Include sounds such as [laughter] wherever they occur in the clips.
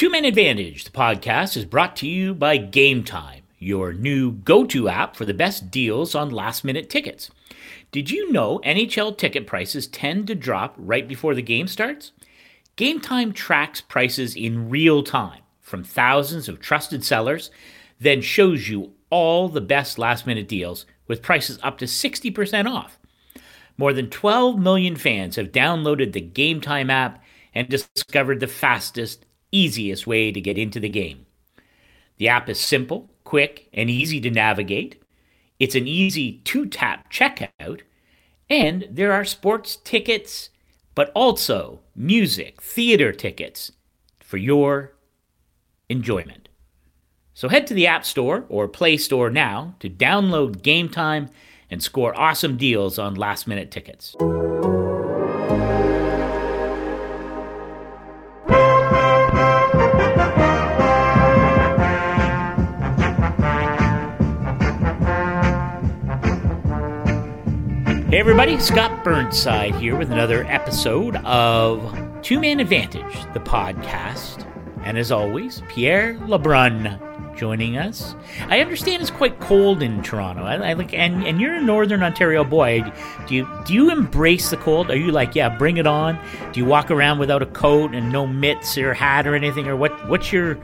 Two Men Advantage, the podcast, is brought to you by Game Time, your new go to app for the best deals on last minute tickets. Did you know NHL ticket prices tend to drop right before the game starts? Game Time tracks prices in real time from thousands of trusted sellers, then shows you all the best last minute deals with prices up to 60% off. More than 12 million fans have downloaded the Game Time app and discovered the fastest, easiest way to get into the game. The app is simple, quick, and easy to navigate. It's an easy two tap checkout, and there are sports tickets, but also music, theater tickets for your enjoyment. So head to the App Store or Play Store now to download Game Time and score awesome deals on last minute tickets. Hey everybody, Scott Burnside here with another episode of Two Man Advantage, the podcast. And as always, Pierre Lebrun joining us. I understand it's quite cold in Toronto. I, I like, and and you're a Northern Ontario boy. Do you do you embrace the cold? Are you like, yeah, bring it on? Do you walk around without a coat and no mitts or hat or anything, or what? What's your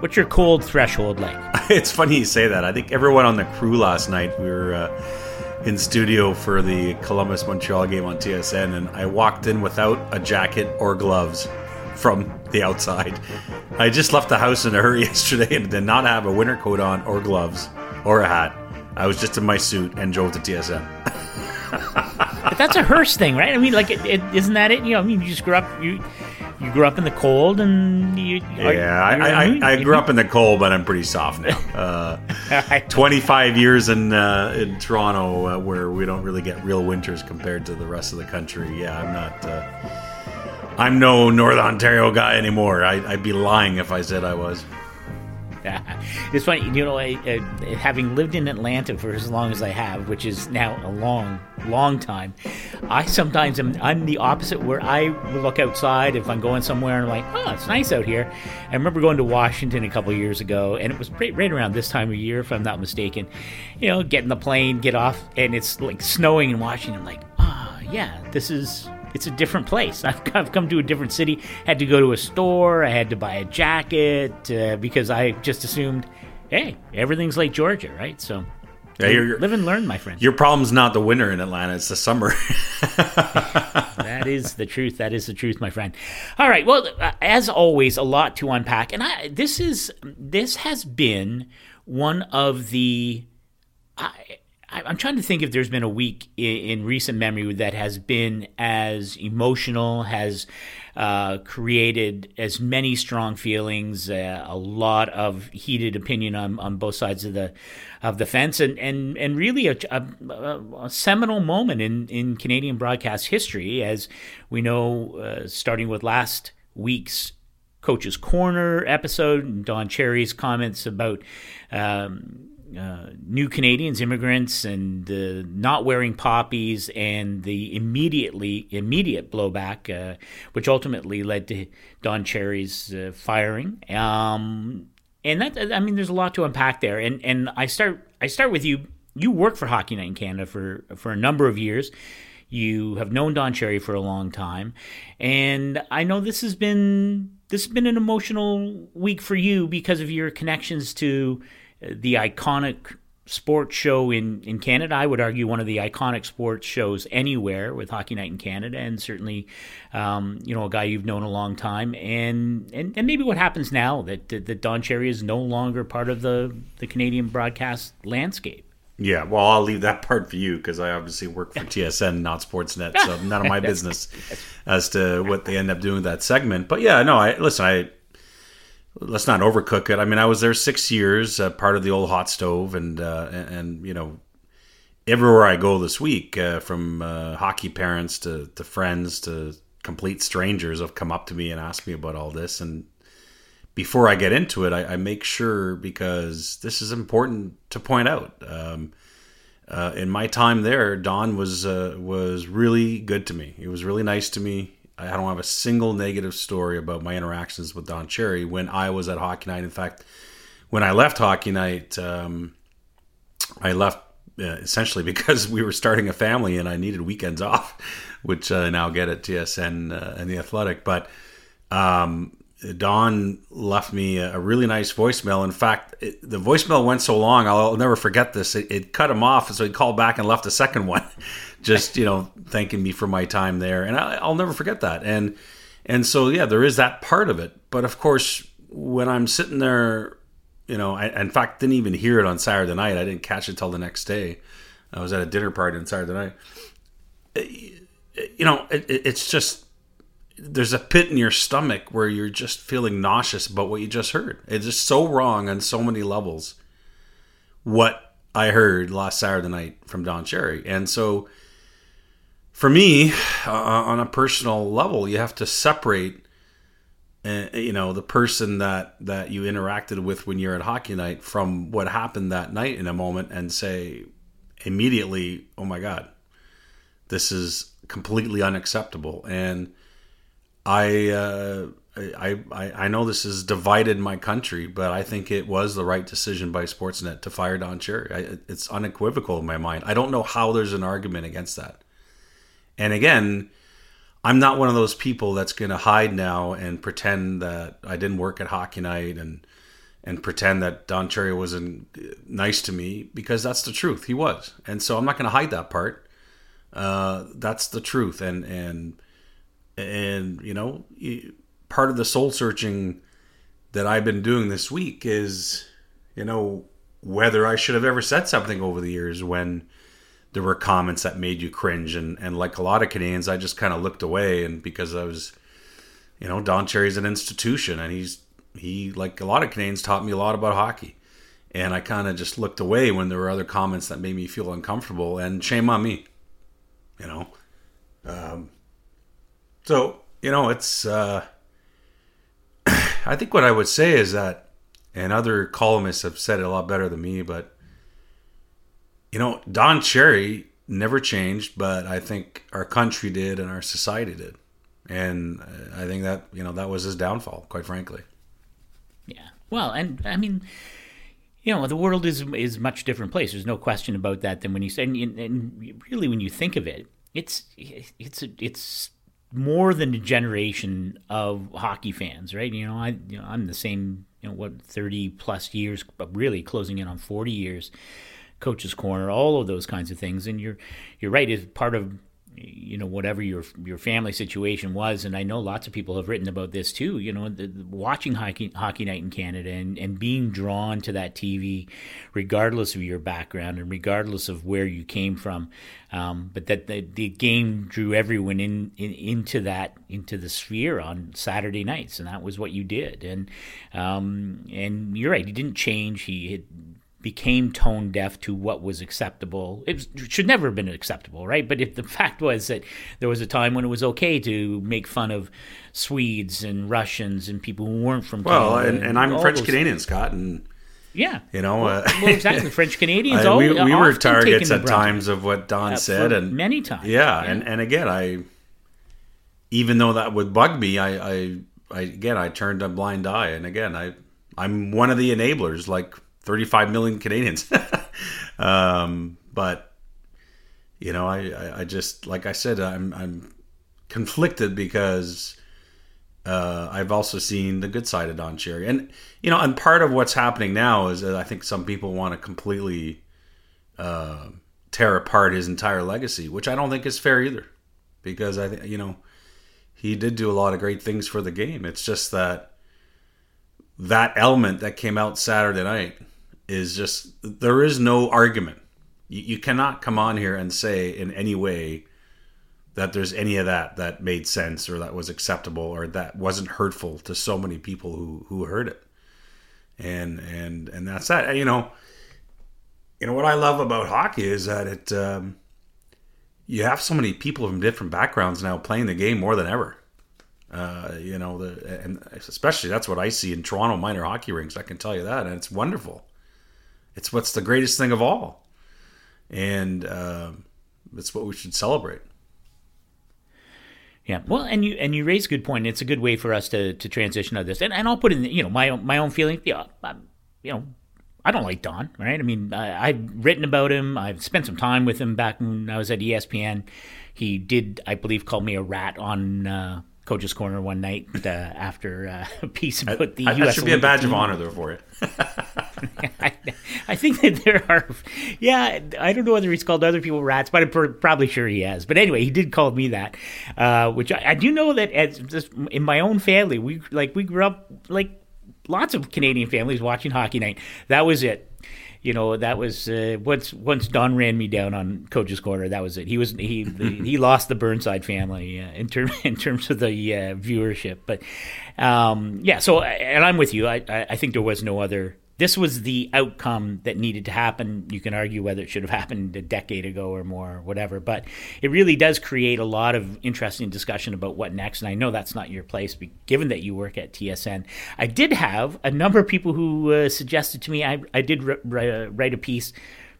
what's your cold threshold like? [laughs] It's funny you say that. I think everyone on the crew last night we were. Uh, in studio for the Columbus Montreal game on TSN, and I walked in without a jacket or gloves from the outside. I just left the house in a hurry [laughs] yesterday and did not have a winter coat on or gloves or a hat. I was just in my suit and drove to TSN. [laughs] that's a Hearst thing, right? I mean, like, it, it, isn't that it? You know, I mean, you just grew up you you grew up in the cold, and you. Yeah, I, I, I, I, grew up in the cold, but I'm pretty soft now. [laughs] Uh, 25 years in uh, in Toronto, uh, where we don't really get real winters compared to the rest of the country. Yeah, I'm not. Uh, I'm no North Ontario guy anymore. I, I'd be lying if I said I was. [laughs] it's funny, you know, I, uh, having lived in Atlanta for as long as I have, which is now a long, long time, I sometimes am I'm the opposite where I look outside if I'm going somewhere and I'm like, oh, it's nice out here. I remember going to Washington a couple years ago, and it was right, right around this time of year, if I'm not mistaken. You know, get in the plane, get off, and it's like snowing in Washington. I'm like, ah, oh, yeah, this is it's a different place. [laughs] I've, I've come to a different city. Had to go to a store. I had to buy a jacket uh, because I just assumed, hey, everything's like Georgia, right? So yeah, you're, you're, live and learn, my friend. Your problem's not the winter in Atlanta; it's the summer. [laughs] that is the truth. That is the truth, my friend. All right. Well, uh, as always, a lot to unpack, and I, this is this has been one of the. I, I'm trying to think if there's been a week in, recent memory that has been as emotional, has uh, created as many strong feelings, uh, a lot of heated opinion on, on both sides of the of the fence, and and and really a, a, a seminal moment in in Canadian broadcast history, as we know, uh, starting with last week's Coach's Corner episode, and Don Cherry's comments about. Um, uh, new Canadians, immigrants, and not wearing poppies, and the immediately immediate blowback, uh, which ultimately led to Don Cherry's uh, firing. Um, and that I mean, there's a lot to unpack there. And and I start I start with you. You work for Hockey Night in Canada for for a number of years. You have known Don Cherry for a long time, and I know this has been this has been an emotional week for you because of your connections to the iconic sports show in, in Canada. I would argue one of the iconic sports shows anywhere with Hockey Night in Canada, and certainly, um, you know, a guy you've known a long time. And, and, and maybe what happens now that, that, that Don Cherry is no longer part of the, the Canadian broadcast landscape. Yeah, well, I'll leave that part for you because I obviously work for [laughs] TSN, not Sportsnet, so [laughs] none of my business as to what they end up doing with that segment. But yeah, no, I listen. I let's not overcook it. I mean, I was there six years, uh, part of the old hot stove, and uh, and, you know, everywhere I go this week, uh, from uh, hockey parents to to friends to complete strangers, have come up to me and asked me about all this. And before I get into it, I, I make sure because this is important to point out. Um, uh, in my time there, Don was uh, was really good to me. He was really nice to me. I don't have a single negative story about my interactions with Don Cherry when I was at Hockey Night. In fact, when I left Hockey Night, um, I left uh, essentially [laughs] because we were starting a family and I needed weekends off, which I now get at TSN uh, and the Athletic. But um, Don left me a really nice voicemail. In fact, it, the voicemail went so long, I'll, I'll never forget this. It, it, cut him off, so he called back and left a second one, [laughs] just you know, thanking me for my time there, and I, will never forget that. And and so yeah, there is that part of it. But of course, when I'm sitting there, you know, I, in fact, didn't even hear it on Saturday night. I didn't catch it till the next day. I was at a dinner party on Saturday night. You know, it, it's just there's a pit in your stomach where you're just feeling nauseous about what you just heard. It's just so wrong on so many levels. What I heard last Saturday night from Don Cherry, and so for me, uh, on a personal level, you have to separate, uh, you know, the person that that you interacted with when you're at hockey night from what happened that night in a moment, and say immediately, "Oh my God, this is completely unacceptable," and I, uh, I, I, I know this has divided my country, but I think it was the right decision by Sportsnet to fire Don Cherry. I, it's unequivocal in my mind. I don't know how there's an argument against that. And again, I'm not one of those people that's going to hide now and pretend that I didn't work at Hockey Night and and pretend that Don Cherry wasn't nice to me because that's the truth. He was, and so I'm not going to hide that part. Uh, that's the truth, and and and you know part of the soul searching that i've been doing this week is you know whether i should have ever said something over the years when there were comments that made you cringe and and like a lot of canadians i just kind of looked away and because i was you know don cherry's an institution and he's he like a lot of canadians taught me a lot about hockey. And i kind of just looked away when there were other comments that made me feel uncomfortable and shame on me you know? Um, so, you know, it's, uh, [clears throat] I think what I would say is that, and other columnists have said it a lot better than me, but, you know, Don Cherry never changed, but I think our country did and our society did. And I think that, you know, that was his downfall, quite frankly. Yeah. Well, and I mean, you know, the world is is much different place. There's no question about that. Than when you say, and, and really, when you think of it, it's it's it's more than a generation of hockey fans, right? You know, I you know I'm the same, you know, what 30 plus years, but really closing in on 40 years. Coach's corner, all of those kinds of things, and you're you're right. Is part of you know whatever your your family situation was. And I know lots of people have written about this too you know the, the, watching hockey hockey night in Canada and and being drawn to that TV regardless of your background and regardless of where you came from. Um, but that the, the game drew everyone in, in into that into the sphere on Saturday nights. And that was what you did. And um, and you're right he didn't change. He had became tone deaf to what was acceptable. It should never have been acceptable, right? But if the [laughs] fact was that there was a time when it was okay to make fun of Swedes and Russians and people who weren't from well, Canada, and, and, I'm French Canadian, Scott, and yeah, you know, well, uh, well exactly. [laughs] French Canadians. we, we were targets at times of what Don uh, said, and many times. Yeah, yeah, and and again, I even though that would bug me, I, I, I again, I turned a blind eye, and again, I I'm one of the enablers, like 35 million Canadians. [laughs] um, but you know, I, I, just like I said, I'm I'm conflicted because uh, I've also seen the good side of Don Cherry, and you know, and part of what's happening now is that I think some people want to completely uh, tear apart his entire legacy, which I don't think is fair either, because I think you know he did do a lot of great things for the game. It's just that that element that came out Saturday night is just there is no argument. You, you cannot come on here and say in any way that there's any of that that made sense or that was acceptable or that wasn't hurtful to so many people who who heard it. And and and that's that. You know, you know what I love about hockey is that it um, you have so many people from different backgrounds now playing the game more than ever. Uh, you know, the, and especially that's what I see in Toronto minor hockey rinks. I can tell you that, and it's wonderful. It's what's the greatest thing of all, and uh, it's what we should celebrate. Yeah, well, and you and you raise a good point. It's a good way for us to to transition to this, and and I'll put in you know my own my own feeling. Yeah, I'm, you know, I don't like Don, right? I mean, I, have written about him. I've spent some time with him back when I was at ESPN. He did, I believe, call me a rat on uh, Coach's Corner one night uh, after uh, [laughs] a piece about the I, U.S. That should be a badge team. of honor, though, for it. I, [laughs] [laughs] I, think that there are, yeah, I don't know whether he's called other people rats, but I'm probably sure he has. But anyway, he did call me that, uh, which I, I, do know that as just in my own family, we like we grew up like lots of Canadian families watching hockey night. That was it you know that was uh, once once Don ran me down on Coach's Corner. That was it. He was he the, [laughs] he lost the Burnside family uh, in terms [laughs] in terms of the uh, viewership. But um, yeah, so and I'm with you. I I think there was no other this was the outcome that needed to happen. You can argue whether it should have happened a decade ago or more, or whatever, but it really does create a lot of interesting discussion about what next. And I know that's not your place, but given that you work at TSN. I did have a number of people who uh, suggested to me I, I did write a piece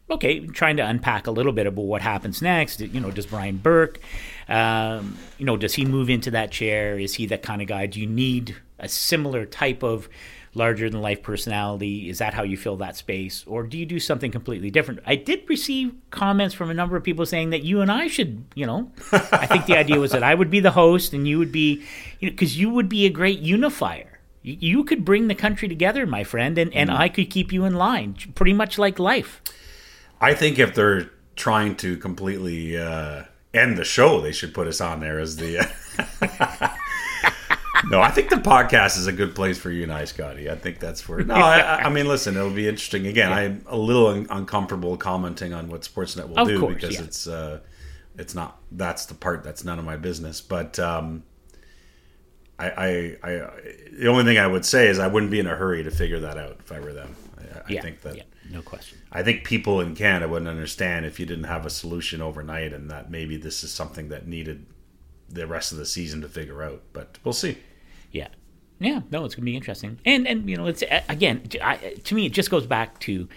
okay, trying to unpack a little bit about what happens next. You know, does Brian Burke, um, you know, does he move into that chair? Is he that kind of guy? Do you need a similar type of larger than life personality? Is that how you fill that space? Or do you do something completely different? I did receive comments from a number of people saying that you and I should, you know, I think the idea was that I would be the host and you would be, you know, because you would be a great unifier. You, you, could bring the country together, my friend, and, and mm. I could keep you in line, pretty much like life. I think if they're trying to completely uh, end the show, they should put us on there as the. [laughs] [laughs] no, I think the podcast is a good place for you and I, Scotty. I think that's where. No, I, I mean, listen, it'll be interesting. Again, yeah. I'm a little un- uncomfortable commenting on what Sportsnet will of do course, because yeah. it's uh, it's not. That's the part that's none of my business. But um, I, I, I, the only thing I would say is I wouldn't be in a hurry to figure that out if I were them. I, yeah, think that. Yeah, no question. I think people in Canada wouldn't understand if you didn't have a solution overnight, and that maybe this is something that needed the rest of the season to figure out. But we'll see. Yeah, yeah, no, it's going to be interesting. And and you know, it's again I, to me, it just goes back to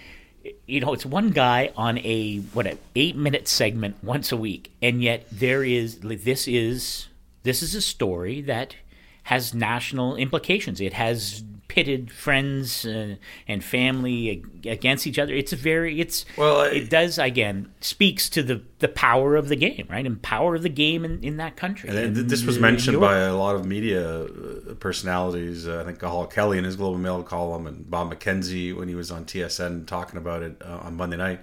you know, it's one guy on a what a eight minute segment once a week, and yet there is this is this is a story that has national implications. It has pitted friends uh, and family against each other. It's a very it's well it does again speaks to the the power of the game, right? And power of the game in, in that country. And this was mentioned by a lot of media uh, personalities. Uh, I think Cathal Kelly in his Globe and Mail column, and Bob McKenzie when he was on TSN talking about it uh, on Monday night.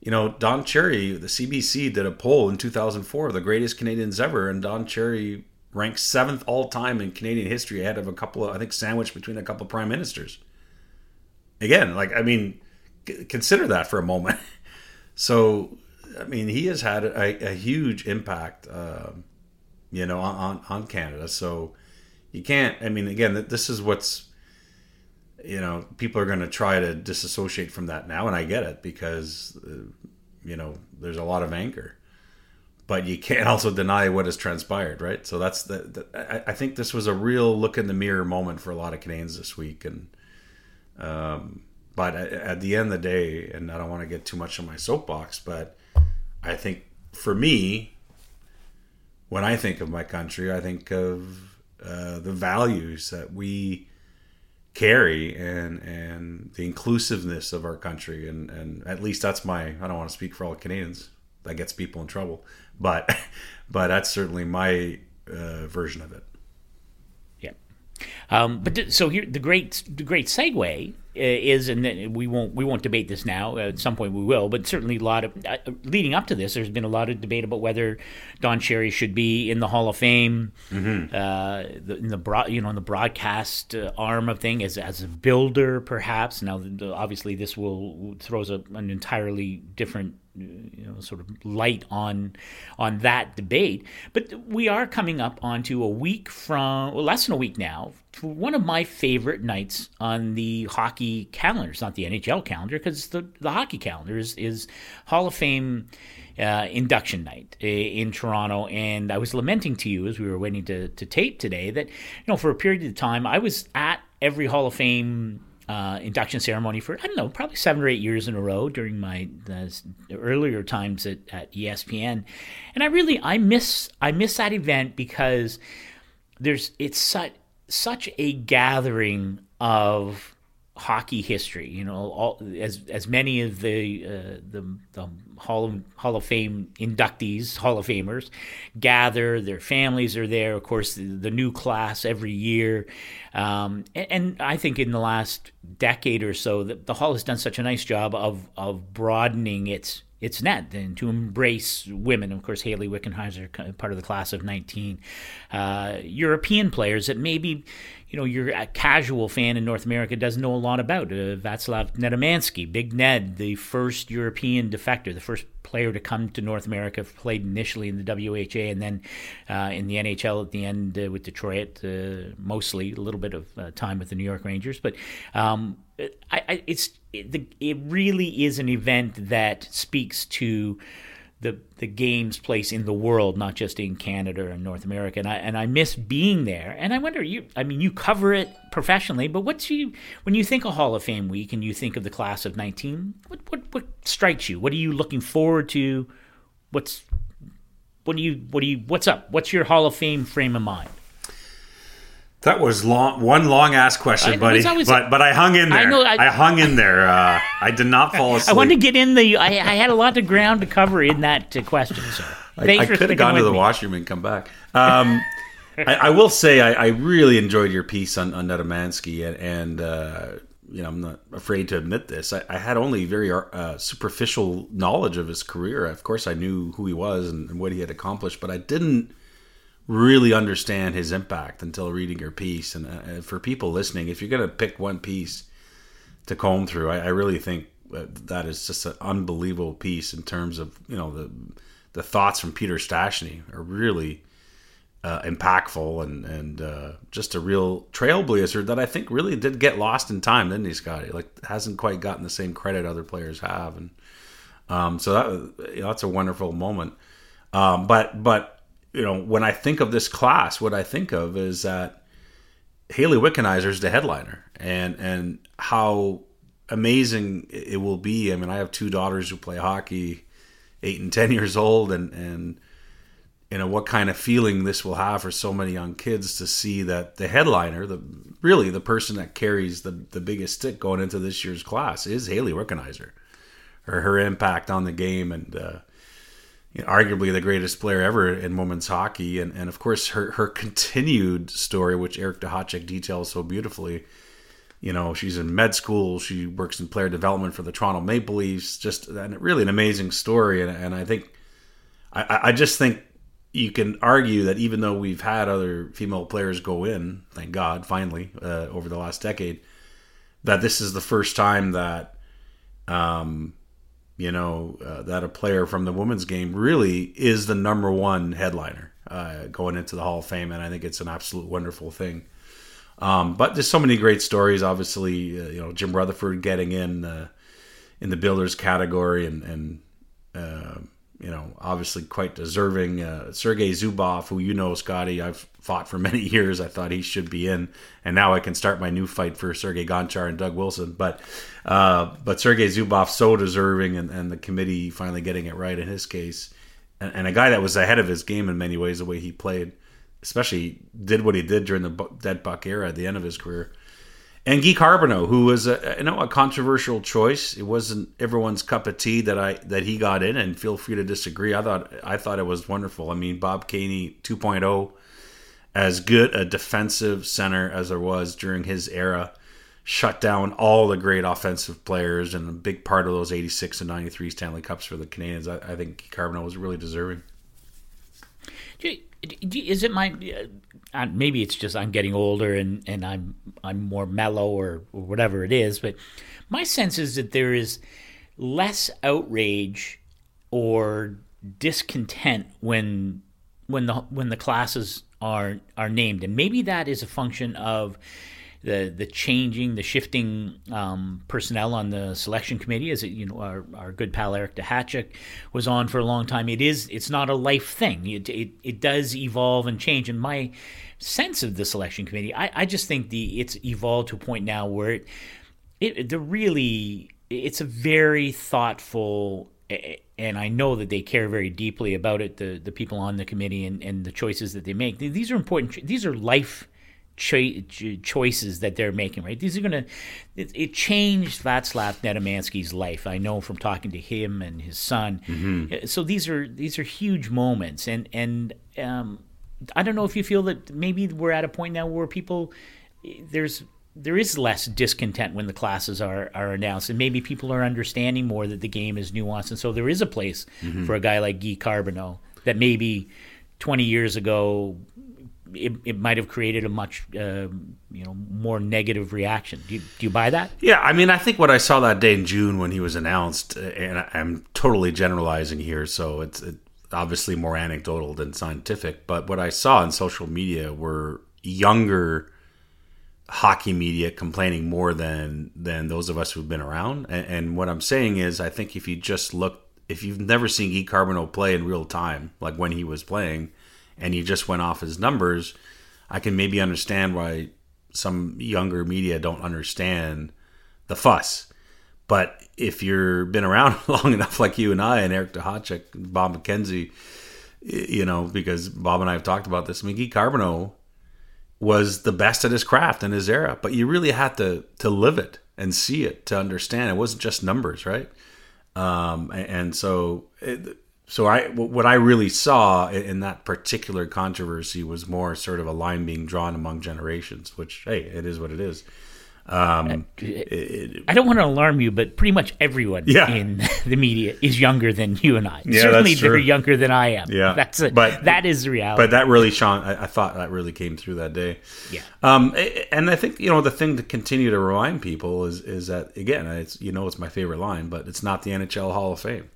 You know, Don Cherry, the CBC did a poll in 2004, the greatest Canadians ever, and Don Cherry ranked seventh all time in Canadian history, ahead of a couple of, I think, sandwiched between a couple of prime ministers. Again, like, I mean, consider that for a moment. [laughs] so, I mean, he has had a, a huge impact, uh, you know, on, on Canada. So you can't, I mean, again, this is what's, you know, people are going to try to disassociate from that now. And I get it because, uh, you know, there's a lot of anger but you can't [laughs] also deny what has transpired, right? So that's the, the I, I, think this was a real look in the mirror moment for a lot of Canadians this week, and um, but at the end of the day, and I don't want to get too much on my soapbox, but I think for me, when I think of my country, I think of uh, the values that we carry and and the inclusiveness of our country, and and at least that's my I don't want to speak for all Canadians that gets people in trouble but [laughs] but that's certainly my uh, version of it. Yeah. Um, but so here, the great the great segue uh, is, and we won't we won't debate this now. At some point, we will. But certainly, a lot of uh, leading up to this, there's been a lot of debate about whether Don Cherry should be in the Hall of Fame, mm-hmm. uh, the, in the broad, you know, in the broadcast uh, arm of thing as as a builder, perhaps. Now, obviously, this will throws a, an entirely different you know sort of light on on that debate but we are coming up onto a week from well, less than a week now one of my favorite nights on the hockey calendar it's not the NHL calendar because the, the hockey calendar is, is Hall of Fame uh, induction night in Toronto. And I was lamenting to you as we were waiting to, to tape today that you know for a period of time I was at every Hall of Fame uh, induction ceremony for I don't know, probably seven or eight years in a row during my earlier times at, at ESPN, and I really I miss I miss that event because there's it's such such a gathering of hockey history. You know, all, as as many of the uh, the, the Hall of, Hall of Fame inductees, Hall of Famers, gather. Their families are there. Of course, the, the new class every year, um, and, and, I think in the last decade or so, the, the Hall has done such a nice job of of broadening its its net and to embrace women. Of course, Hayley Wickenheiser, part of the class of 19. Uh, European players that maybe you know, your casual fan in North America doesn't know a lot about. Uh, Václav Nedomansky, Big Ned, the first European defector, the first player to come to North America, played initially in the WHA and then uh, in the NHL at the end uh, with Detroit, uh, mostly a little bit of uh, time with the New York Rangers. But um, I, I, it's it, it really is an event that speaks to the the game's place in the world, not just in Canada and North America. And I and I miss being there. And I wonder, you I mean, you cover it professionally, but what's you when you think of Hall of Fame week and you think of the class of nineteen? What what what strikes you? What are you looking forward to? What's what do you what do you what's up? What's your Hall of Fame frame of mind? That was long, one long ass question, buddy. but but I hung in there. I, know, I, I hung in there. Uh, I did not fall [laughs] asleep. I wanted to get in the. I, I had a lot of ground to cover in that uh, question. So I, I could have gone to the me. washroom and come back. Um, I, I, will say I, really enjoyed your piece on, on Nedomansky, and, and uh, you know I'm not afraid to admit this. I, had only very uh, superficial knowledge of his career. Of course, I knew who he was and, and what he had accomplished, but I didn't really understand his impact until reading your piece. And uh, for people listening, if you're going to pick one piece to comb through, I, I really think that is just an unbelievable piece in terms of you know the the thoughts from Peter Stastny are really uh, impactful and and uh, just a real trailblazer that I think really did get lost in time, didn't he, Scotty? Like hasn't quite gotten the same credit other players have, and um, so that you know, that's a wonderful moment. Um, but but you know, when I think of this class, what I think of is that Hayley Wickenheiser is the headliner, and and how amazing it will be. I mean, I have two daughters who play hockey, eight and ten years old, and and you know what kind of feeling this will have for so many young kids to see that the headliner, the really the person that carries the the biggest stick going into this year's class is Hayley Wickenheiser, or her impact on the game and. Uh, you know, arguably the greatest player ever in women's hockey, and, and of course her her continued story, which Eric Duhatschek details so beautifully. You know, she's in med school. She works in player development for the Toronto Maple Leafs. Just and really an amazing story, and, and I think, I, I just think you can argue that even though we've had other female players go in, thank God, finally uh, over the last decade, that this is the first time that um, you know, uh, that a player from the women's game really is the number one headliner uh, going into the Hall of Fame, and I think it's an absolute wonderful thing. Um, but there's so many great stories. Obviously, uh, you know, Jim Rutherford getting in in the builders category, and and uh, you know, obviously quite deserving. Uh, Sergei Zubov, who you know, Scotty, I've fought for [laughs] many years. I thought he should be in, and now I can start my new fight for Sergei Gonchar and Doug Wilson. But uh, but Sergei Zubov so deserving, and, and the committee finally getting it right in his case, and, and, a guy that was ahead of his game in many ways, the way he played, especially did what he did during the dead puck era at the end of his career and Guy Carbonneau, who was a you know a controversial choice. It wasn't everyone's cup of tea that I that he got in, and feel free to disagree. I thought I thought it was wonderful. I mean, Bob Gainey 2.0, as good a defensive center as there was during his era, shut down all the great offensive players, and a big part of those 86 and 93 Stanley Cups for the Canadiens. I, I think Guy Carbonneau was really deserving. Is it my uh, maybe it's just I'm getting older and, and I'm I'm more mellow or, or whatever it is, but my sense is that there is less outrage or discontent when when the when the classes are are named, and maybe that is a function of the the changing, the shifting um, personnel on the selection committee. As it, you know, our, our good pal Eric Duhatschek was on for a long time. It is it's not a life thing. It it, it does evolve and change. And my sense of the selection committee, I, I just think the it's evolved to a point now where it it, they're really it's a very thoughtful and I know that they care very deeply about it the the people on the committee and, and the choices that they make these are important these are life cho- choices that they're making right these are going to it, it, changed Václav Nedomansky's life I know from talking to him and his son mm-hmm. so these are these are huge moments and and um, I don't know if you feel that maybe we're at a point now where people there's there is less discontent when the classes are, are announced, and maybe people are understanding more that the game is nuanced, and so there is a place mm-hmm. for a guy like Guy Carbonneau that maybe 20 years ago it, it might have created a much uh, you know more negative reaction. Do you, do you buy that? Yeah, I mean, I think what I saw that day in June when he was announced, uh, and I'm totally generalizing here, so it's it, obviously more anecdotal than scientific, but what I saw in social media were younger hockey media complaining more than than those of us who've been around. And, and, what I'm saying is, I think if you just look, if you've never seen Guy Carbonneau play in real time, like when he was playing, and you just went off his numbers, I can maybe understand why some younger media don't understand the fuss. But if you've been around [laughs] long enough, like you and I, and Eric Duhatschek, Bob McKenzie, you know, because Bob and I have talked about this. Mean, Guy was the best at his craft in his era, but you really had to to live it and see it to understand. It wasn't just numbers, right? Um, and so, it, so I what I really saw in that particular controversy was more sort of a line being drawn among generations, which hey, it is what it is. Um, I don't want to alarm you, but pretty much everyone yeah. in [laughs] the media is younger than you and I. Yeah, Certainly, they're younger than I am. Yeah, that's a, but that is the reality. But that really, Sean, I, I, thought that really came through that day. Yeah. Um, and I think you know the thing to continue to remind people is is that again, it's you know it's my favorite line, but it's not the NHL Hall of Fame.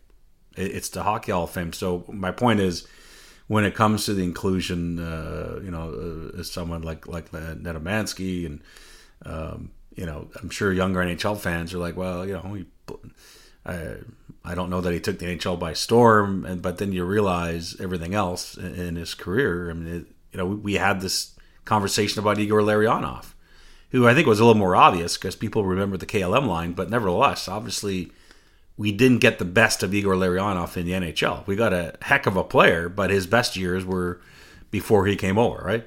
It's the Hockey Hall of Fame. So my point is when it comes to the inclusion, uh, you know, uh, someone like like Nedomansky and um, you know, I'm sure younger NHL fans are like, well, you know, he, I, I don't know that he took the NHL by storm, and but then you realize everything else in, in his career. I mean, it, you know, we, we, had this conversation about Igor Larionov, who I think was a little more obvious because people remember the KLM line, but nevertheless, obviously, we didn't get the best of Igor Larionov in the NHL. We got a heck of a player, but his best years were before he came over, right?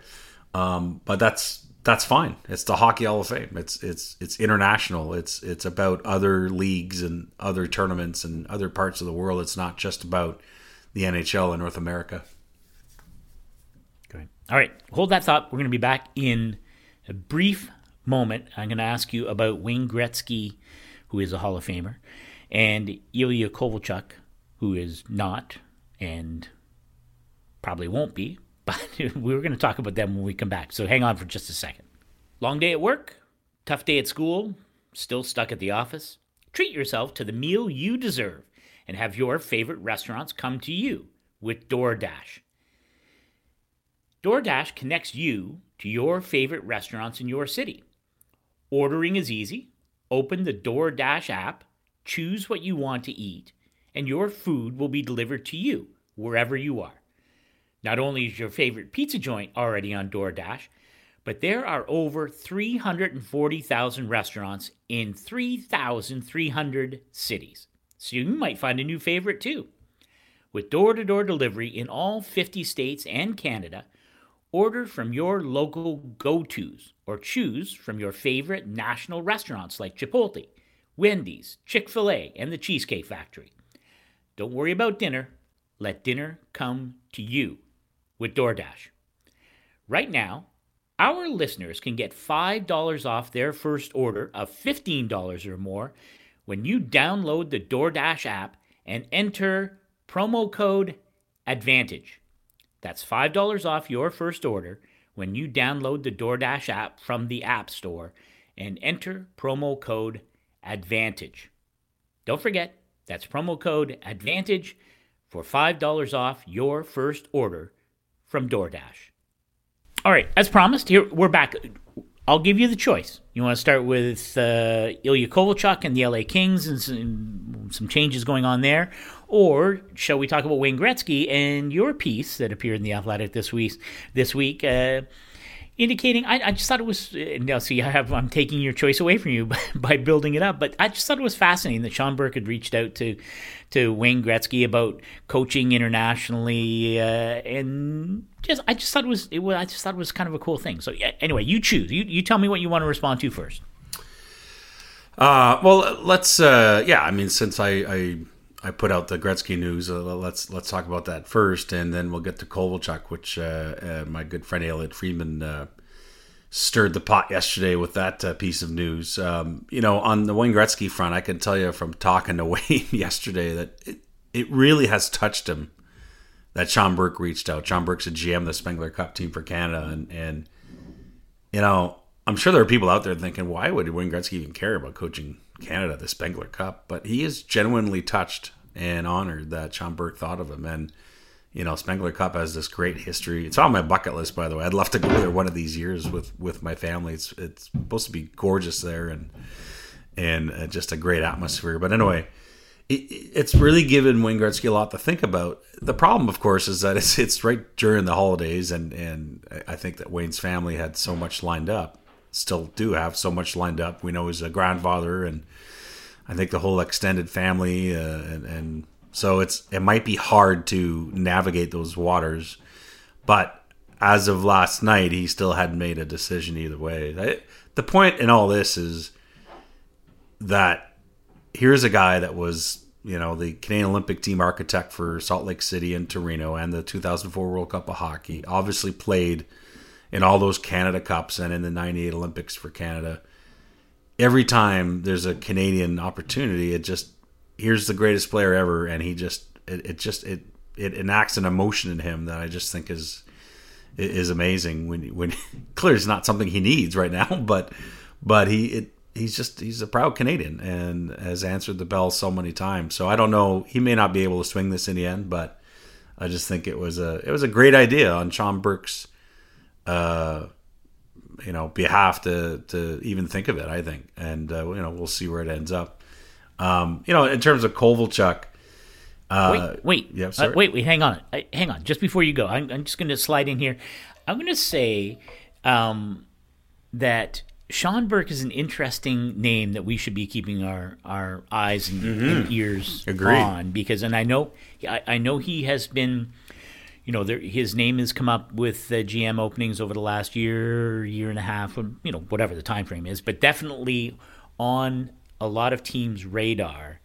Um, but that's that's fine. It's the Hockey Hall of Fame. It's it's it's international. It's it's about other leagues and other tournaments and other parts of the world. It's not just about the NHL in North America. All right, hold that thought. We're going to be back in a brief moment. I'm going to ask you about Wayne Gretzky, who is a Hall of Famer, and Ilya Kovalchuk, who is not and probably won't be, [laughs] but we were going to talk about them when we come back. So hang on for just a second. Long day at work? Tough day at school? Still stuck at the office? Treat yourself to the meal you deserve and have your favorite restaurants come to you with DoorDash. DoorDash connects you to your favorite restaurants in your city. Ordering is easy. Open the DoorDash app, choose what you want to eat, and your food will be delivered to you wherever you are. Not only is your favorite pizza joint already on DoorDash, but there are over 340,000 restaurants in 3,300 cities. So you might find a new favorite too. With door to door delivery in all 50 states and Canada, order from your local go tos or choose from your favorite national restaurants like Chipotle, Wendy's, Chick fil A, and the Cheesecake Factory. Don't worry about dinner, let dinner come to you with DoorDash. Right now, our listeners can get $5 off their first order of $15 or more when you download the DoorDash app and enter promo code ADVANTAGE. That's $5 off your first order when you download the DoorDash app from the App Store and enter promo code ADVANTAGE. Don't forget, that's promo code ADVANTAGE for $5 off your first order from DoorDash. All right, as promised, here we're back. I'll give you the choice. You want to start with uh, Ilya Kovalchuk and the LA Kings and some, some, changes going on there, or shall we talk about Wayne Gretzky and your piece that appeared in the Athletic this week? This week, uh, indicating. I, I just thought it was. Uh, now, see, I have I'm taking your choice away from you [laughs] by, by building it up, but I just thought it was fascinating that Sean Burke had reached out to to Wayne Gretzky about coaching internationally, uh, and just I just thought it was, it was I just thought it was kind of a cool thing. So yeah, anyway, you choose. You you tell me what you want to respond to first. Uh, well, let's. Uh, yeah, I mean, since I, I I put out the Gretzky news, uh, let's let's talk about that first, and then we'll get to Kovalchuk, which uh, uh, my good friend Elliot Friedman uh, stirred the pot yesterday with that piece of news. Um, you know, on the Wayne Gretzky front, I can tell you from talking to [laughs] Wayne yesterday that it, it really has touched him that Sean Burke reached out. Sean Burke's a GM the Spengler Cup team for Canada, and and you know I'm sure there are people out there thinking, why would Wayne Gretzky even care about coaching Canada the Spengler Cup? But he is genuinely touched and honored that Sean Burke thought of him. And, you know, Spengler Cup has this great history. It's on my bucket list, by the way. I'd love to go there one of these years with, with my family. It's, it's supposed to be gorgeous there and, and uh, just a great atmosphere. But anyway, it's really given Gretzky a lot to think about. The problem, of course, is that it's, it's right during the holidays. And, and I think that Wayne's family had so much lined up still do have so much lined up. We know he's a grandfather, and I think the whole extended family, uh, and, and so it's it might be hard to navigate those waters. But as of last night, he still hadn't made a decision either way. I, the point in all this is that here's a guy that was you know the Canadian Olympic team architect for Salt Lake City and Torino and the 2004 World Cup of Hockey. Obviously played in all those Canada Cups and in the 98 Olympics for Canada. Every time there's a Canadian opportunity, it just here's the greatest player ever and he just it, it just it it enacts an emotion in him that I just think is is amazing when when [laughs] clearly it's not something he needs right now, [laughs] but but he it he's just he's a proud Canadian and has answered the bell so many times. So I don't know, he may not be able to swing this in the end, but I just think it was a it was a great idea on Sean Burke's uh, you know, behalf to to even think of it. I think, and uh, you know, we'll see where it ends up. Um, you know, in terms of Kovalchuk. Uh, wait, wait, yeah, uh, wait, wait, hang on, hang on. Just before you go, I'm, I'm just going to slide in here. I'm going to say um, that Sean Burke is an interesting name that we should be keeping our, our eyes and, mm-hmm. and ears Agreed. on because, and I know, I, I know he has been you know, there, his name has come up with the GM openings over the last year, year and a half, you know, whatever the time frame is, but definitely on a lot of teams' radar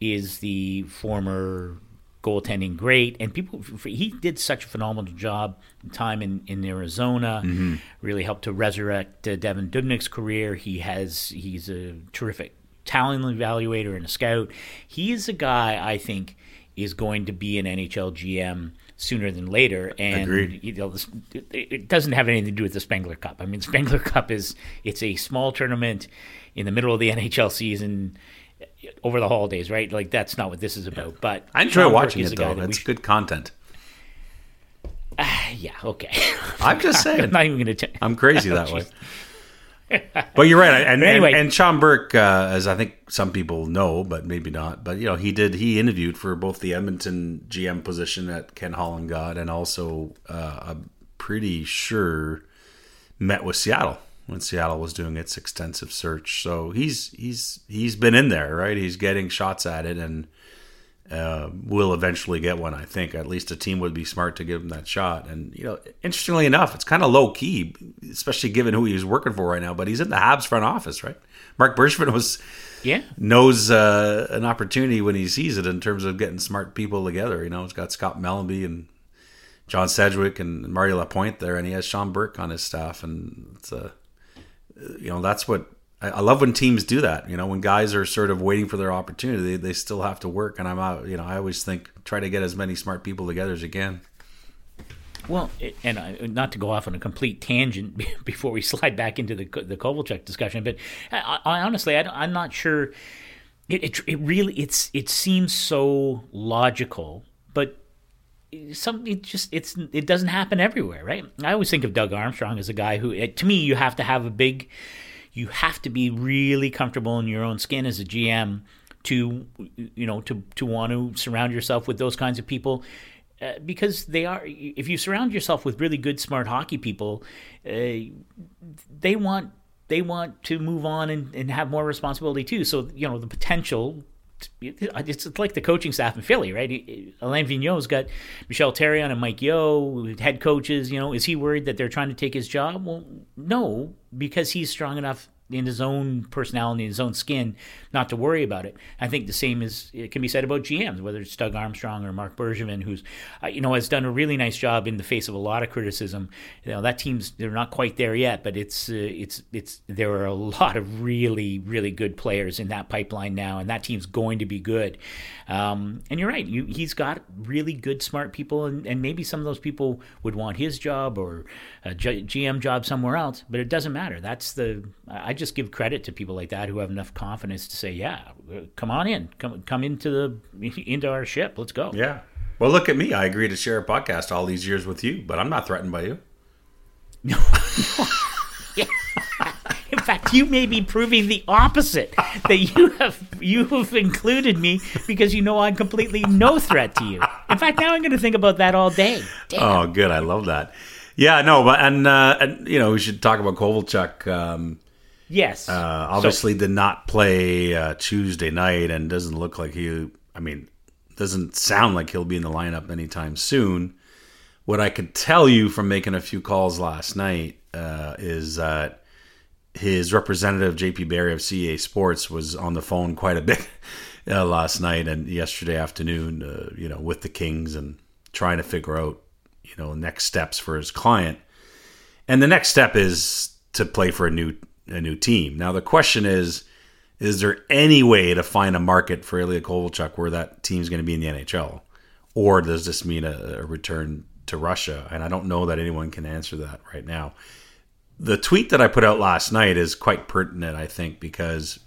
is the former goaltending great. And people he did such a phenomenal job time in, in Arizona mm-hmm. really helped to resurrect uh, Devan Dubnyk's career. He has he's a terrific talent evaluator and a scout. He is a guy I think is going to be an NHL GM sooner than later. And Agreed. You know, it doesn't have anything to do with the Spengler Cup. I mean, Spengler [laughs] Cup is it's a small tournament in the middle of the [laughs] NHL season over the holidays, right? Like that's not what this is about. But I enjoy watching it though. That's good content. Uh, yeah. Okay. I'm just [laughs] saying. I'm not even going to. I'm crazy that way. But you're right, and anyway, and, and Sean Burke, uh, as I think some people know, but maybe not. But you know, he did he interviewed for both the Edmonton GM position that Ken Holland got, and also uh, I'm pretty sure met with Seattle when Seattle was doing its extensive search. So he's he's he's been in there, right? He's getting shots at it, and uh, will eventually get one. I think at least a team would be smart to give him that shot. And you know, interestingly enough, it's kind of low key, especially given who he's working for right now. But he's in the Habs front office, right? Marc Bergevin was, yeah, knows uh, an opportunity when he sees it in terms of getting smart people together. You know, he's got Scott Mellanby and John Sedgwick and Mario Lapointe there, and he has Sean Burke on his staff, and it's a, you know, that's what I, love when teams do that. You know, when guys are sort of waiting for their opportunity, they, they still have to work. And I'm out. You know, I always think try to get as many smart people together as you can. Well, and I, not to go off on a complete tangent [laughs] before we slide back into the the Kovalchuk discussion, but I, I honestly, I, am not sure. It, it, it really it's it seems so logical, but some it just it's it doesn't happen everywhere, right? I always think of Doug Armstrong as a guy who, to me, you have to have a big you have to be really comfortable in your own skin as a GM to you know to to want to surround yourself with those kinds of people uh, because they are. If you surround yourself with really good, smart hockey people, uh, they want they want to move on and, and have more responsibility too. So you know the potential it's like the coaching staff in Philly, right? Alain Vigneault's got Michel Therrien and Mike Yeo, head coaches. You know, is he worried that they're trying to take his job? Well, no, because he's strong enough in his own personality, in his own skin, not to worry about it. I think the same is it can be said about GMs, whether it's Doug Armstrong or Marc Bergevin, who's uh, you know has done a really nice job in the face of a lot of criticism. You know that team's they're not quite there yet, but it's uh, it's it's there are a lot of really really good players in that pipeline now, and that team's going to be good. Um, and you're right, you, he's got really good, smart people, and, and maybe some of those people would want his job or a GM job somewhere else, but it doesn't matter. That's the I just give credit to people like that who have enough confidence to say, "Yeah, come on in, come come into the [laughs] into our ship. Let's go." Yeah. Well, look at me. I agree to share a podcast all these years with you, but I'm not threatened by you. [laughs] No. [laughs] In fact, you may be proving the opposite. That you have you have included me because you know I'm completely no threat to you. In fact, now I'm going to think about that all day. Damn. Oh, good. I love that. Yeah, no, but and uh, and you know we should talk about Kovalchuk. Um, Yes. Uh, obviously, so, did not play uh, Tuesday night, and doesn't look like he. I mean, doesn't sound like he'll be in the lineup anytime soon. What I could tell you from making a few calls last night uh, is that his representative JP Barry of CAA Sports was on the phone quite a bit [laughs] uh, last night and yesterday afternoon. Uh, you know, with the Kings and trying to figure out you know next steps for his client. And the next step is to play for a new a new team. Now the question is, is there any way to find a market for Ilya Kovalchuk where that team's going to be in the NHL, or does this mean a, a return to Russia? And I don't know that anyone can answer that right now. The tweet that I put out last night is quite pertinent, I think, because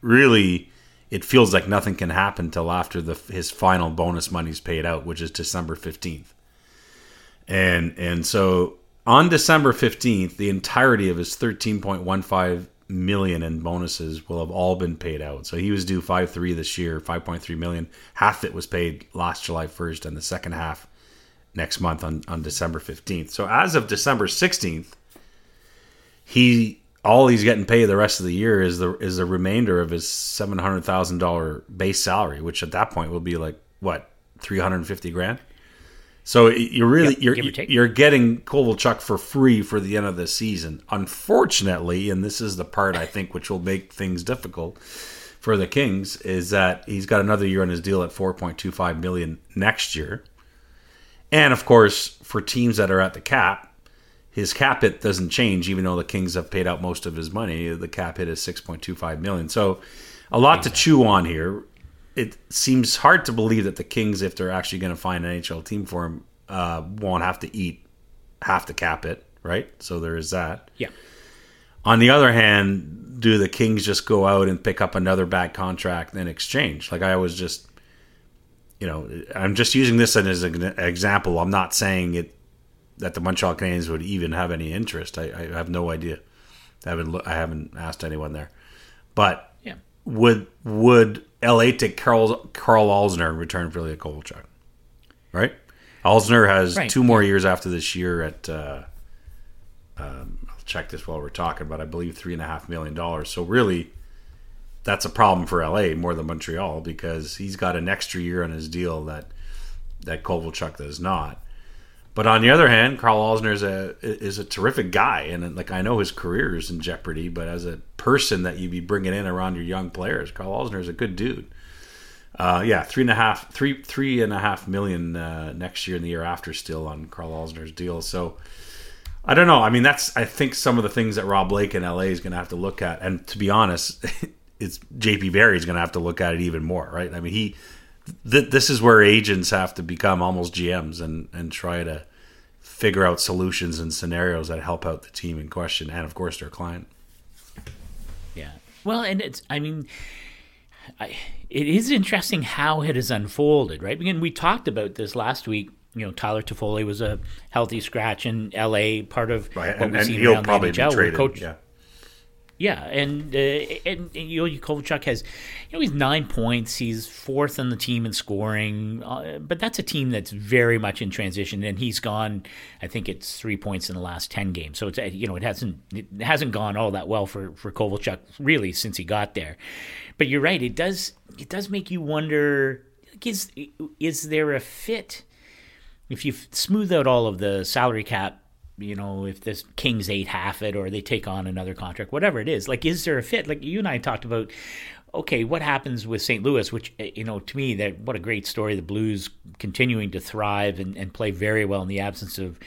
really it feels like nothing can happen till after the his final bonus money's paid out, which is December fifteenth. And and so on December 15th, the entirety of his 13.15 million in bonuses will have all been paid out. So he was due 5.3 this year, 5.3 million. Half it was paid last July 1st and the second half next month on, on December 15th. So as of December 16th, he all he's getting paid the rest of the year is the is the remainder of his seven hundred thousand dollar base salary, which at that point will be like what three hundred and fifty grand. So you're really yep, you're you're getting Kovalchuk for free for the end of the season. Unfortunately, and this is the part I think which will make things difficult for the Kings is that he's got another year on his deal at 4.25 million next year. And of course, for teams that are at the cap, his cap hit doesn't change even though the Kings have paid out most of his money. The cap hit is 6.25 million. So a lot exactly. to chew on here it seems hard to believe that the Kings, if they're actually going to find an NHL team for him, uh, won't have to eat half the cap hit, right? So there is that. Yeah. On the other hand, do the Kings just go out and pick up another bad contract in exchange? Like I was just, you know, I'm just using this as an example. I'm not saying it that the Montreal Canadiens would even have any interest. I, I have no idea. I haven't I haven't asked anyone there, but yeah. would would LA take Carl Karl Alzner in return for Ilya Kovalchuk. Right? Alzner has right. two more years after this year at uh, um, I'll check this while we're talking, but I believe three and a half million dollars. So really that's a problem for LA more than Montreal because he's got an extra year on his deal that that Kovalchuk does not. But on the other hand, Karl Alzner is a is a terrific guy, and like I know his career is in jeopardy. But as a person that you'd be bringing in around your young players, Karl Alzner is a good dude. Uh, yeah, three and a half, three three and a half million uh, next year and the year after still on Karl Alzner's deal. So I don't know. I mean, that's I think some of the things that Rob Blake in LA is going to have to look at. And to be honest, [laughs] it's JP Barry is going to have to look at it even more, right? I mean, he th- this is where agents have to become almost GMs and and try to figure out solutions and scenarios that help out the team in question and of course their client. Yeah. Well, and it's I mean I, it is interesting how it has unfolded, right? Again, we talked about this last week. You know, Tyler Toffoli was a healthy scratch in L.A. Part of right. what and, we've seen around the NHL. Coach, yeah. Yeah, and uh, and, and Ilya Kovalchuk has, you know, he's nine points. He's fourth on the team in scoring, uh, but that's a team that's very much in transition. And he's gone, I think it's three points in the last ten games. So it's uh, you know it hasn't it hasn't gone all that well for for Kovalchuk really since he got there. But you're right, it does it does make you wonder: is is there a fit? If you smooth out all of the salary cap you know, if this Kings eight half it or they take on another contract, whatever it is. Like, is there a fit? Like you and I talked about. Okay, what happens with St. Louis? Which eh, you know, to me, that what a great story. The Blues continuing to thrive and, and play very well in the absence of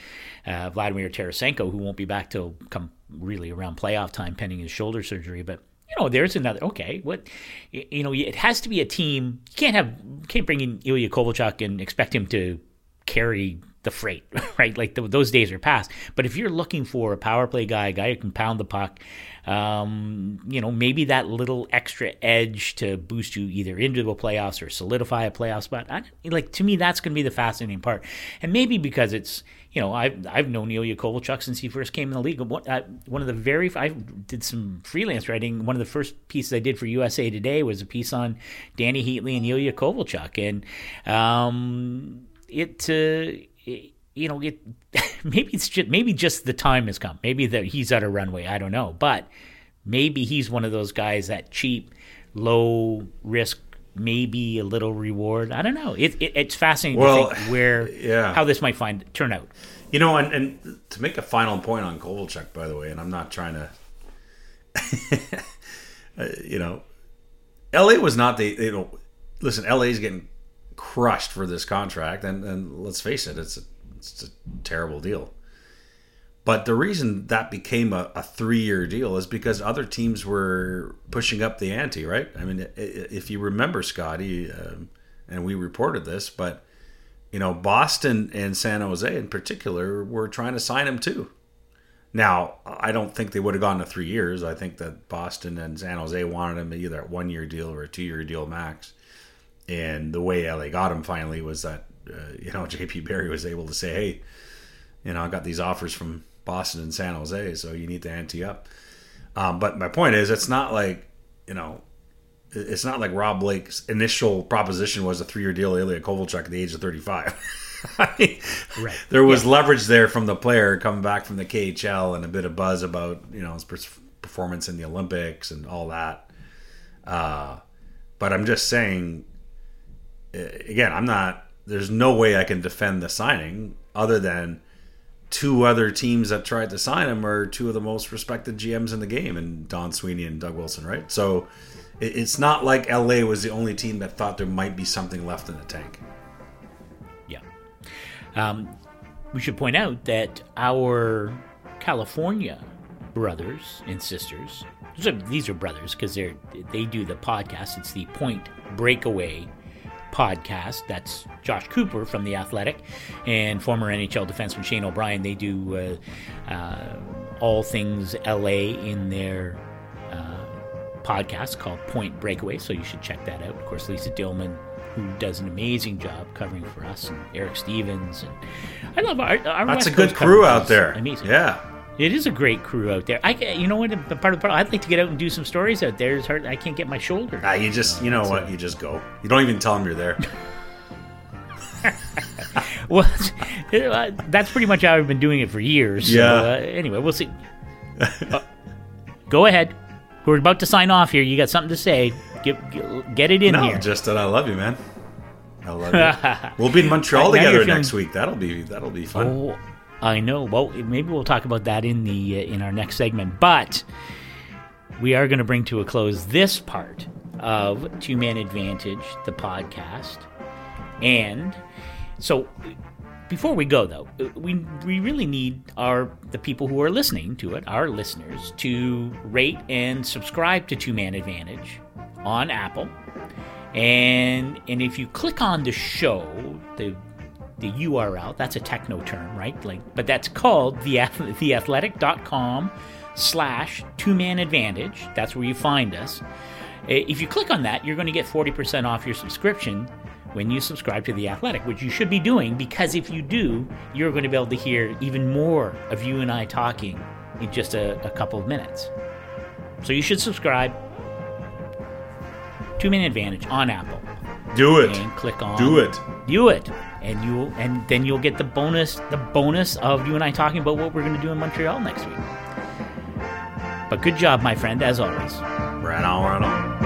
uh, Vladimir Tarasenko, who won't be back till come really around playoff time, pending his shoulder surgery. But you know, there's another. Okay, what you know, it has to be a team. You can't have can't bring in Ilya Kovalchuk and expect him to carry the freight, [laughs] right? Like the, those days are past. But if you're looking for a power play guy, a guy who can pound the puck, um, you know, maybe that little extra edge to boost you either into the playoffs or solidify a playoff spot. I, like to me, that's going to be the fascinating part. And maybe because it's, you know, I've I've known Ilya Kovalchuk since he first came in the league. One, uh, one of the very I did some freelance writing. One of the first pieces I did for USA Today was a piece on Dany Heatley and Ilya Kovalchuk, and um, it. Uh, you know, it [laughs] maybe it's just maybe just the time has come. Maybe that he's at a runway. I don't know, but maybe he's one of those guys that cheap, low risk, maybe a little reward. I don't know. It, it it's fascinating well, to think where yeah. how this might find turn out. You know, and, and to make a final point on Kovalchuk, by the way, and I'm not trying to, [laughs] uh, you know, LA was not the you know, listen, LA is getting crushed for this contract, and and let's face it, it's a, it's a terrible deal. But the reason that became a, a three year deal is because other teams were pushing up the ante, right? I mean, if you remember, Scotty, um, and we reported this, but you know, Boston and San Jose in particular were trying to sign him too. Now, I don't think they would have gone to three years. I think that Boston and San Jose wanted him either a one year deal or a two year deal max. And the way LA got him finally was that uh, you know [laughs] JP Barry was able to say, hey, you know I got these offers from Boston and San Jose, so you need to ante up. Um, but my point is, it's not like you know, it's not like Rob Blake's initial proposition was a three-year deal, Ilya Kovalchuk at the age of thirty-five. [laughs] right. [laughs] There was yeah. leverage there from the player coming back from the KHL and a bit of buzz about you know his performance in the Olympics and all that. Uh, but I'm just saying, again, I'm not. There's no way I can defend the signing other than two other teams that tried to sign him are two of the most respected GMs in the game, and Don Sweeney and Doug Wilson, right? So it's not like LA was the only team that thought there might be something left in the tank. Yeah. Um, we should point out that our California brothers and sisters, these are brothers because they're they do the podcast. It's the Point Breakaway podcast. That's Josh Cooper from The Athletic and former NHL defenseman Shane O'Brien. They do uh, uh, all things LA in their uh, podcast called Point Breakaway, so you should check that out. Of course, Lisa Dillman who does an amazing job covering for us, and Eric Stephens, and I love our. our That's West a good crew out there. Amazing. Yeah, it is a great crew out there. I, you know what? Part of the problem, I'd like to get out and do some stories out there. It's hard. I can't get my shoulder. Ah, you just, you know so. what? You just go. You don't even tell them you're there. [laughs] well, [laughs] that's pretty much how I've been doing it for years. So, yeah. Uh, anyway, we'll see. Uh, go ahead. We're about to sign off here. You got something to say? Get, get it in no, here. just that I love you, man. I love [laughs] you. we'll be in Montreal together feeling... next week. That'll be that'll be fun. Oh, I know. Well, maybe we'll talk about that in the uh, in our next segment. But we are going to bring to a close this part of Two Man Advantage, the podcast, and so before we go though we we really need our the people who are listening to it our listeners to rate and subscribe to two man advantage on apple and and if you click on the show the the URL. That's a techno term, right? Like, but that's called the theathletic.com slash two man advantage. That's where you find us. If you click on that, you're going to get 40% off your subscription when you subscribe to The Athletic, which you should be doing because if you do, you're going to be able to hear even more of you and I talking in just a, a couple of minutes. So you should subscribe. Two Minute Advantage on Apple. Do it. And click on Do it. Do it. And you and then you'll get the bonus the bonus of you and I talking about what we're gonna do in Montreal next week. But good job, my friend, as always. Right on, right on.